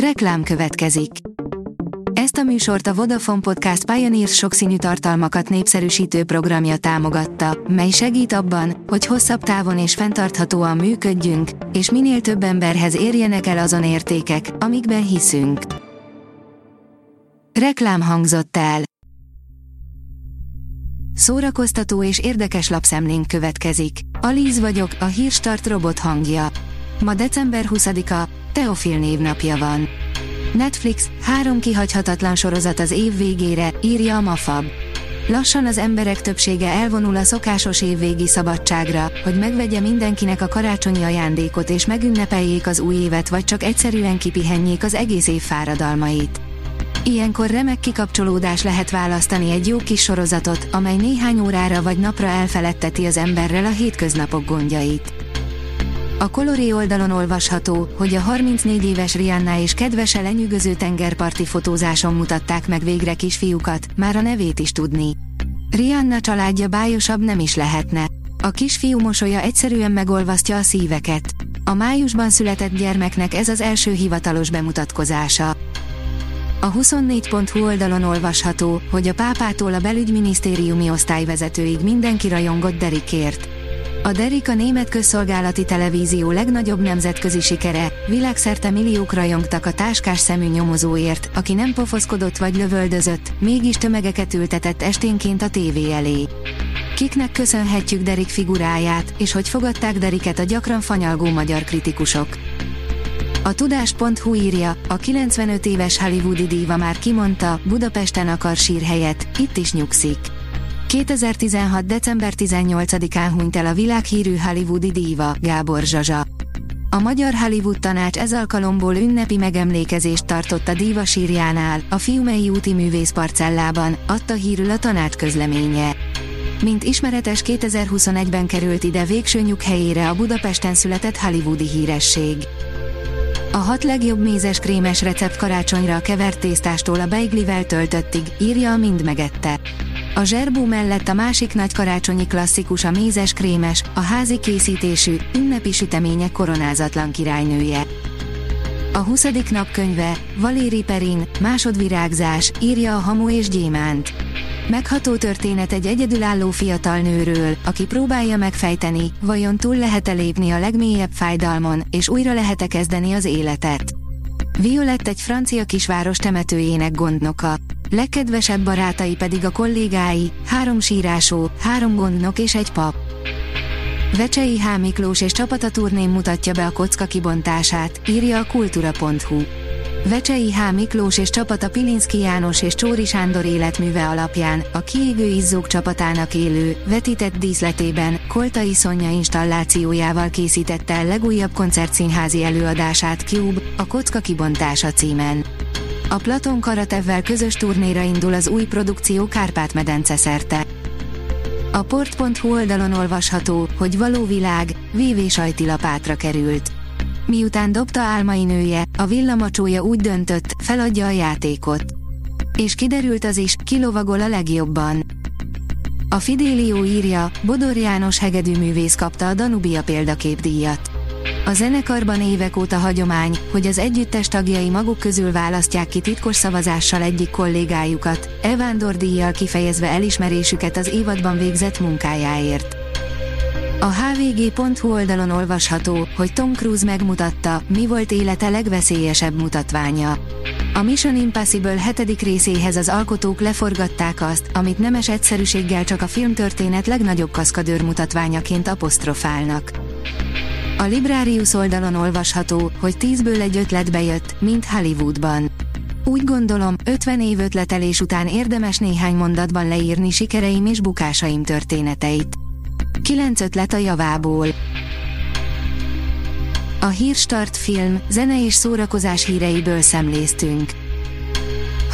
Reklám következik. Ezt a műsort a Vodafone Podcast Pioneers sokszínű tartalmakat népszerűsítő programja támogatta, mely segít abban, hogy hosszabb távon és fenntarthatóan működjünk, és minél több emberhez érjenek el azon értékek, amikben hiszünk. Reklám hangzott el. Szórakoztató és érdekes lapszemlénk következik. Alíz vagyok, a hírstart robot hangja. Ma december 20-a, Teofil névnapja van. Netflix, három kihagyhatatlan sorozat az év végére, írja a Mafab. Lassan az emberek többsége elvonul a szokásos évvégi szabadságra, hogy megvegye mindenkinek a karácsonyi ajándékot és megünnepeljék az új évet vagy csak egyszerűen kipihenjék az egész év fáradalmait. Ilyenkor remek kikapcsolódás lehet választani egy jó kis sorozatot, amely néhány órára vagy napra elfeledteti az emberrel a hétköznapok gondjait. A Coloré oldalon olvasható, hogy a 34 éves Rihanna és kedvese lenyűgöző tengerparti fotózáson mutatták meg végre kisfiúkat, már a nevét is tudni. Rihanna családja bájosabb nem is lehetne. A kisfiú mosolya egyszerűen megolvasztja a szíveket. A májusban született gyermeknek ez az első hivatalos bemutatkozása. A 24.hu oldalon olvasható, hogy a pápától a belügyminisztériumi osztályvezetőig mindenki rajongott Derikért. A Derik a német közszolgálati televízió legnagyobb nemzetközi sikere, világszerte milliók rajongtak a táskás szemű nyomozóért, aki nem pofoszkodott vagy lövöldözött, mégis tömegeket ültetett esténként a tévé elé. Kiknek köszönhetjük Derik figuráját, és hogy fogadták Deriket a gyakran fanyalgó magyar kritikusok. A tudás.hu írja, a 95 éves hollywoodi díva már kimondta, Budapesten akar sírhelyet, itt is nyugszik. 2016. december 18-án hunyt el a világhírű hollywoodi díva, Gábor Zsazsa. A Magyar Hollywood Tanács ez alkalomból ünnepi megemlékezést tartott a díva sírjánál, a Fiumei úti művészparcellában, adta hírül a tanács közleménye. Mint ismeretes 2021-ben került ide végső nyughelyére a Budapesten született hollywoodi híresség. A hat legjobb mézes krémes recept karácsonyra a kevert tésztástól a beiglivel töltöttig, írja a Mind megette. A zserbú mellett a másik nagy karácsonyi klasszikus a mézes krémes, a házi készítésű, ünnepi sütemények koronázatlan királynője. A 20. napkönyve, Valéri Perin, másodvirágzás, írja a Hamu és Gyémánt. Megható történet egy egyedülálló fiatal nőről, aki próbálja megfejteni, vajon túl lehet-e lépni a legmélyebb fájdalmon, és újra lehet-e kezdeni az életet. Violett egy francia kisváros temetőjének gondnoka. Legkedvesebb barátai pedig a kollégái, három sírásó, három gondnok és egy pap. Vecsei H. Miklós és csapata turnén mutatja be a kocka kibontását, írja a kultura.hu. Vecsei H. Miklós és csapata Pilinszki János és Csóri Sándor életműve alapján a kiégő izzók csapatának élő, vetített díszletében Koltai Szonya installációjával készítette el legújabb koncertszínházi előadását Cube, a Kocka kibontása címen. A Platon Karatevvel közös turnéra indul az új produkció Kárpát-medence szerte. A port.hu oldalon olvasható, hogy való világ, VV sajtilapátra került. Miután dobta álmai nője, a villamacsója úgy döntött, feladja a játékot. És kiderült az is, kilovagol a legjobban. A Fidélió írja, Bodor János hegedűművész kapta a Danubia példaképdíjat. A zenekarban évek óta hagyomány, hogy az együttes tagjai maguk közül választják ki titkos szavazással egyik kollégájukat, Evándor díjjal kifejezve elismerésüket az évadban végzett munkájáért. A hvg.hu oldalon olvasható, hogy Tom Cruise megmutatta, mi volt élete legveszélyesebb mutatványa. A Mission Impossible hetedik részéhez az alkotók leforgatták azt, amit nemes egyszerűséggel csak a filmtörténet legnagyobb kaszkadőr mutatványaként apostrofálnak. A Librarius oldalon olvasható, hogy 10-ből egy ötlet bejött, mint Hollywoodban. Úgy gondolom, 50 év ötletelés után érdemes néhány mondatban leírni sikereim és bukásaim történeteit. 9 ötlet a javából. A Hírstart film, zene és szórakozás híreiből szemléztünk.